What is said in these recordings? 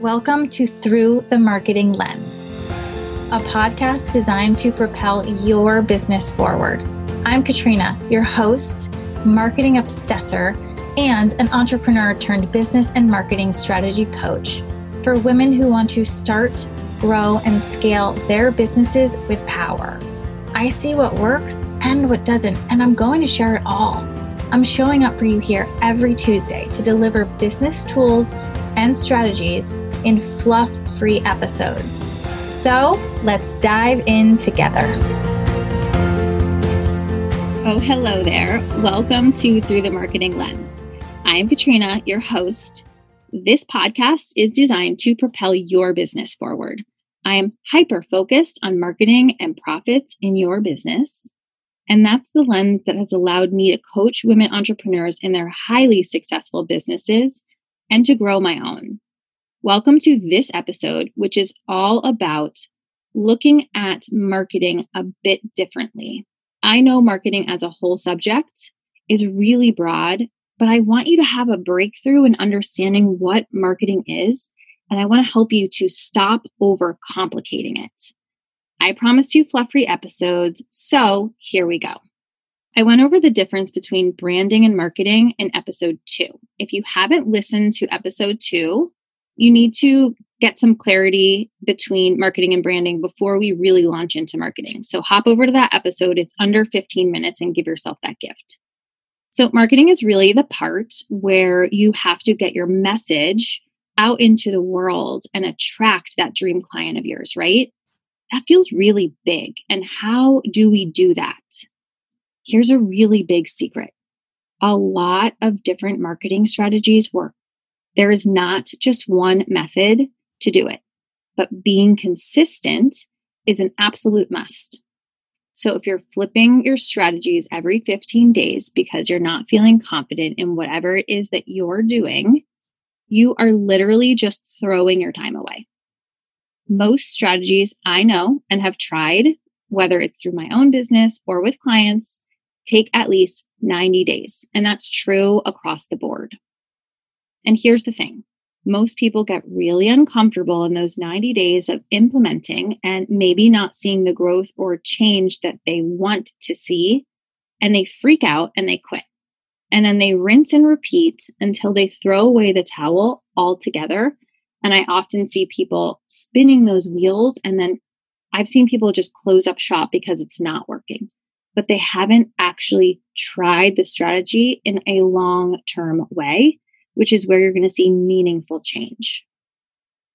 Welcome to Through the Marketing Lens, a podcast designed to propel your business forward. I'm Katrina, your host, marketing obsessor, and an entrepreneur turned business and marketing strategy coach for women who want to start, grow, and scale their businesses with power. I see what works and what doesn't, and I'm going to share it all. I'm showing up for you here every Tuesday to deliver business tools and strategies in fluff free episodes. So let's dive in together. Oh, hello there. Welcome to Through the Marketing Lens. I'm Katrina, your host. This podcast is designed to propel your business forward. I am hyper focused on marketing and profits in your business. And that's the lens that has allowed me to coach women entrepreneurs in their highly successful businesses and to grow my own. Welcome to this episode, which is all about looking at marketing a bit differently. I know marketing as a whole subject is really broad, but I want you to have a breakthrough in understanding what marketing is. And I want to help you to stop over complicating it. I promised you fluff free episodes, so here we go. I went over the difference between branding and marketing in episode two. If you haven't listened to episode two, you need to get some clarity between marketing and branding before we really launch into marketing. So hop over to that episode. It's under 15 minutes and give yourself that gift. So, marketing is really the part where you have to get your message out into the world and attract that dream client of yours, right? That feels really big. And how do we do that? Here's a really big secret a lot of different marketing strategies work there is not just one method to do it, but being consistent is an absolute must. So if you're flipping your strategies every 15 days because you're not feeling confident in whatever it is that you're doing, you are literally just throwing your time away. Most strategies I know and have tried, whether it's through my own business or with clients, take at least 90 days. And that's true across the board. And here's the thing most people get really uncomfortable in those 90 days of implementing and maybe not seeing the growth or change that they want to see. And they freak out and they quit. And then they rinse and repeat until they throw away the towel altogether. And I often see people spinning those wheels. And then I've seen people just close up shop because it's not working, but they haven't actually tried the strategy in a long term way which is where you're going to see meaningful change.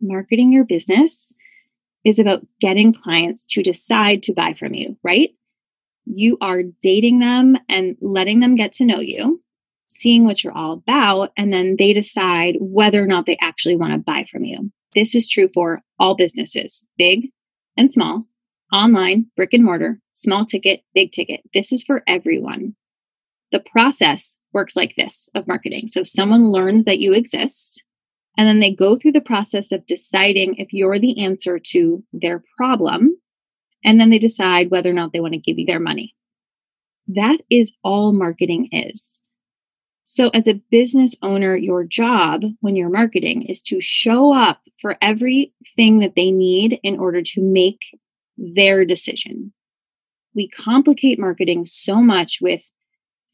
Marketing your business is about getting clients to decide to buy from you, right? You are dating them and letting them get to know you, seeing what you're all about, and then they decide whether or not they actually want to buy from you. This is true for all businesses, big and small, online, brick and mortar, small ticket, big ticket. This is for everyone. The process works like this of marketing. So someone learns that you exist and then they go through the process of deciding if you're the answer to their problem. And then they decide whether or not they want to give you their money. That is all marketing is. So, as a business owner, your job when you're marketing is to show up for everything that they need in order to make their decision. We complicate marketing so much with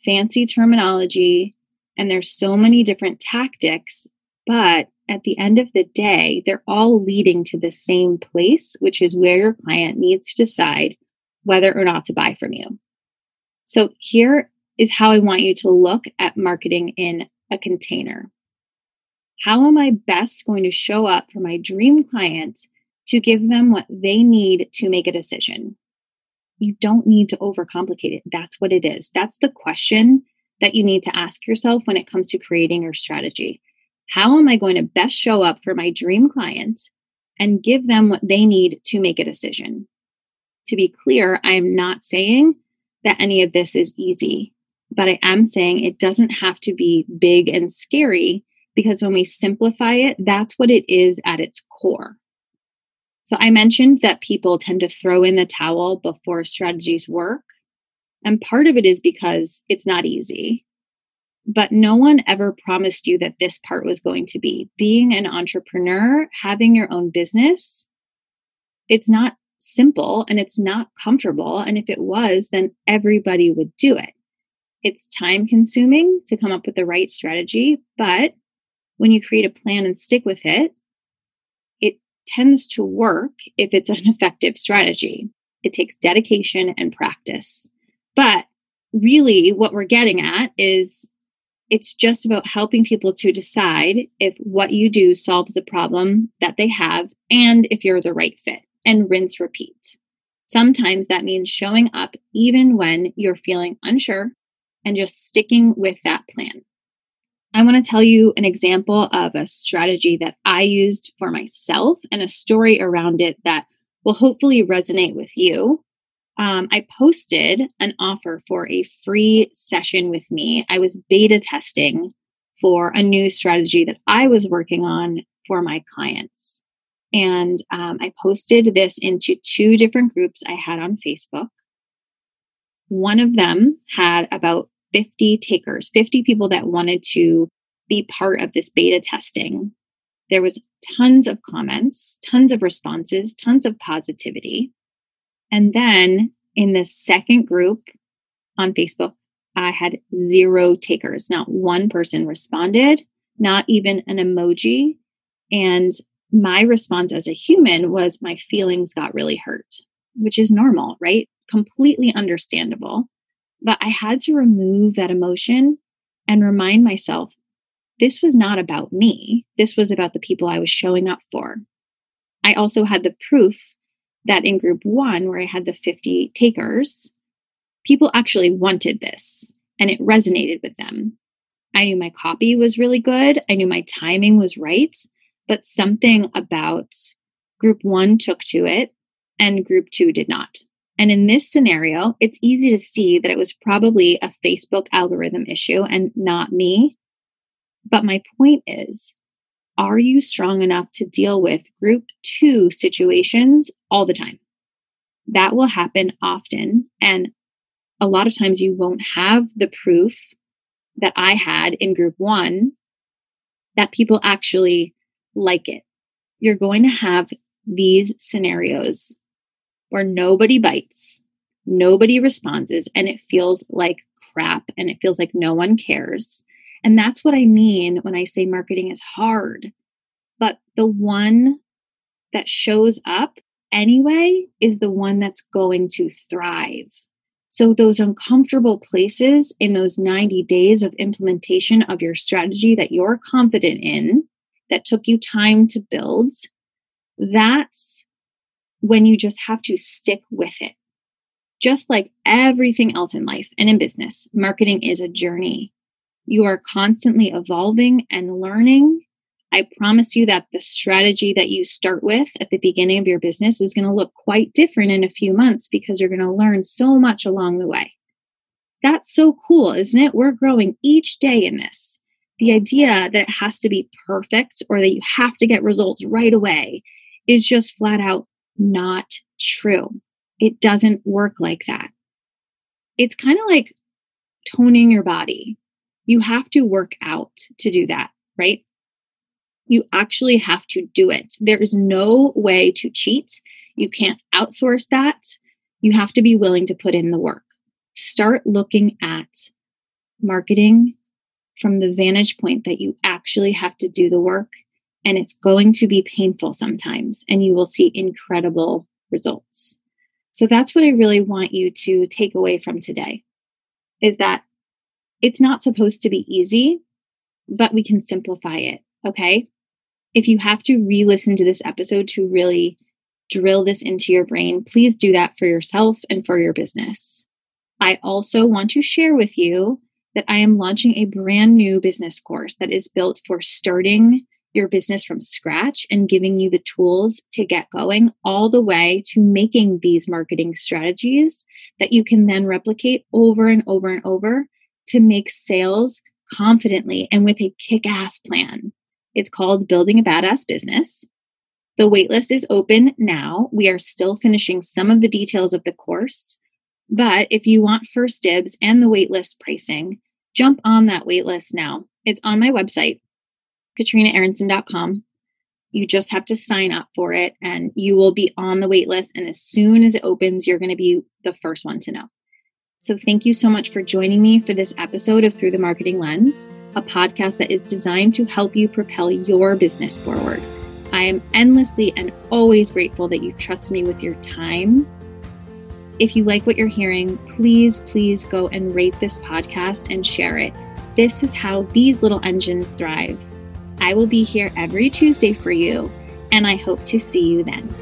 fancy terminology and there's so many different tactics, but at the end of the day, they're all leading to the same place, which is where your client needs to decide whether or not to buy from you. So here is how I want you to look at marketing in a container. How am I best going to show up for my dream client to give them what they need to make a decision? You don't need to overcomplicate it. That's what it is. That's the question that you need to ask yourself when it comes to creating your strategy. How am I going to best show up for my dream clients and give them what they need to make a decision? To be clear, I am not saying that any of this is easy, but I am saying it doesn't have to be big and scary because when we simplify it, that's what it is at its core. So I mentioned that people tend to throw in the towel before strategies work. And part of it is because it's not easy. but no one ever promised you that this part was going to be. Being an entrepreneur, having your own business, it's not simple and it's not comfortable. And if it was, then everybody would do it. It's time consuming to come up with the right strategy, but when you create a plan and stick with it, tends to work if it's an effective strategy. It takes dedication and practice. But really, what we're getting at is it's just about helping people to decide if what you do solves the problem that they have and if you're the right fit and rinse repeat. Sometimes that means showing up even when you're feeling unsure and just sticking with that plan. I want to tell you an example of a strategy that I used for myself and a story around it that will hopefully resonate with you. Um, I posted an offer for a free session with me. I was beta testing for a new strategy that I was working on for my clients. And um, I posted this into two different groups I had on Facebook. One of them had about 50 takers, 50 people that wanted to be part of this beta testing. There was tons of comments, tons of responses, tons of positivity. And then in the second group on Facebook, I had zero takers. Not one person responded, not even an emoji. And my response as a human was my feelings got really hurt, which is normal, right? Completely understandable. But I had to remove that emotion and remind myself this was not about me. This was about the people I was showing up for. I also had the proof that in group one, where I had the 50 takers, people actually wanted this and it resonated with them. I knew my copy was really good. I knew my timing was right, but something about group one took to it and group two did not. And in this scenario, it's easy to see that it was probably a Facebook algorithm issue and not me. But my point is, are you strong enough to deal with group two situations all the time? That will happen often. And a lot of times you won't have the proof that I had in group one that people actually like it. You're going to have these scenarios where nobody bites, nobody responds, and it feels like crap and it feels like no one cares. And that's what I mean when I say marketing is hard. But the one that shows up anyway is the one that's going to thrive. So, those uncomfortable places in those 90 days of implementation of your strategy that you're confident in, that took you time to build, that's when you just have to stick with it. Just like everything else in life and in business, marketing is a journey. You are constantly evolving and learning. I promise you that the strategy that you start with at the beginning of your business is going to look quite different in a few months because you're going to learn so much along the way. That's so cool, isn't it? We're growing each day in this. The idea that it has to be perfect or that you have to get results right away is just flat out not true. It doesn't work like that. It's kind of like toning your body. You have to work out to do that, right? You actually have to do it. There is no way to cheat. You can't outsource that. You have to be willing to put in the work. Start looking at marketing from the vantage point that you actually have to do the work and it's going to be painful sometimes, and you will see incredible results. So that's what I really want you to take away from today is that it's not supposed to be easy, but we can simplify it. Okay. If you have to re listen to this episode to really drill this into your brain, please do that for yourself and for your business. I also want to share with you that I am launching a brand new business course that is built for starting your business from scratch and giving you the tools to get going, all the way to making these marketing strategies that you can then replicate over and over and over to make sales confidently and with a kick ass plan. It's called Building a Badass Business. The waitlist is open now. We are still finishing some of the details of the course. But if you want first dibs and the waitlist pricing, jump on that waitlist now. It's on my website, katrinaaaronson.com. You just have to sign up for it and you will be on the waitlist. And as soon as it opens, you're going to be the first one to know. So, thank you so much for joining me for this episode of Through the Marketing Lens, a podcast that is designed to help you propel your business forward. I am endlessly and always grateful that you've trusted me with your time. If you like what you're hearing, please, please go and rate this podcast and share it. This is how these little engines thrive. I will be here every Tuesday for you, and I hope to see you then.